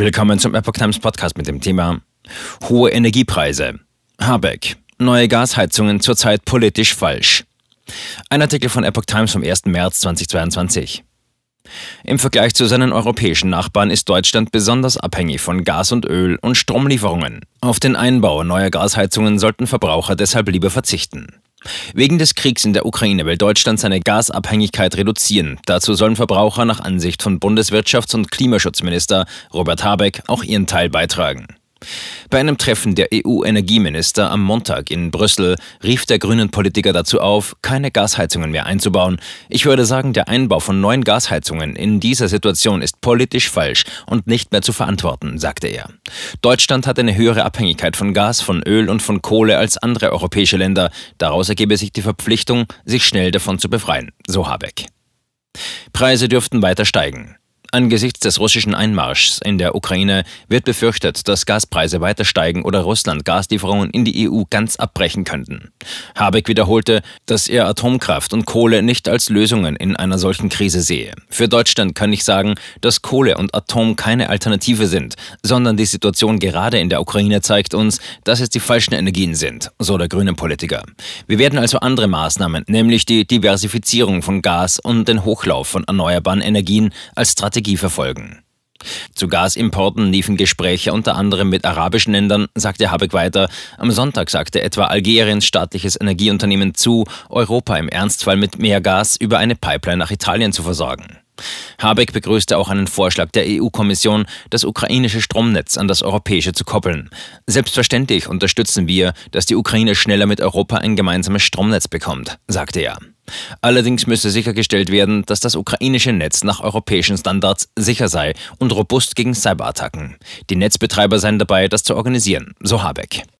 Willkommen zum Epoch Times Podcast mit dem Thema Hohe Energiepreise. Habeck. Neue Gasheizungen zurzeit politisch falsch. Ein Artikel von Epoch Times vom 1. März 2022. Im Vergleich zu seinen europäischen Nachbarn ist Deutschland besonders abhängig von Gas und Öl und Stromlieferungen. Auf den Einbau neuer Gasheizungen sollten Verbraucher deshalb lieber verzichten. Wegen des Kriegs in der Ukraine will Deutschland seine Gasabhängigkeit reduzieren. Dazu sollen Verbraucher nach Ansicht von Bundeswirtschafts- und Klimaschutzminister Robert Habeck auch ihren Teil beitragen. Bei einem Treffen der EU-Energieminister am Montag in Brüssel rief der grünen Politiker dazu auf, keine Gasheizungen mehr einzubauen. Ich würde sagen, der Einbau von neuen Gasheizungen in dieser Situation ist politisch falsch und nicht mehr zu verantworten, sagte er. Deutschland hat eine höhere Abhängigkeit von Gas, von Öl und von Kohle als andere europäische Länder. Daraus ergebe sich die Verpflichtung, sich schnell davon zu befreien, so Habeck. Preise dürften weiter steigen. Angesichts des russischen Einmarschs in der Ukraine wird befürchtet, dass Gaspreise weiter steigen oder Russland Gaslieferungen in die EU ganz abbrechen könnten. Habeck wiederholte, dass er Atomkraft und Kohle nicht als Lösungen in einer solchen Krise sehe. Für Deutschland kann ich sagen, dass Kohle und Atom keine Alternative sind, sondern die Situation gerade in der Ukraine zeigt uns, dass es die falschen Energien sind, so der grüne Politiker. Wir werden also andere Maßnahmen, nämlich die Diversifizierung von Gas und den Hochlauf von erneuerbaren Energien als Strategie Strategie verfolgen. Zu Gasimporten liefen Gespräche unter anderem mit arabischen Ländern, sagte Habeck weiter. Am Sonntag sagte etwa Algeriens staatliches Energieunternehmen zu, Europa im Ernstfall mit mehr Gas über eine Pipeline nach Italien zu versorgen. Habeck begrüßte auch einen Vorschlag der EU-Kommission, das ukrainische Stromnetz an das europäische zu koppeln. Selbstverständlich unterstützen wir, dass die Ukraine schneller mit Europa ein gemeinsames Stromnetz bekommt, sagte er. Allerdings müsse sichergestellt werden, dass das ukrainische Netz nach europäischen Standards sicher sei und robust gegen Cyberattacken. Die Netzbetreiber seien dabei, das zu organisieren, so Habeck.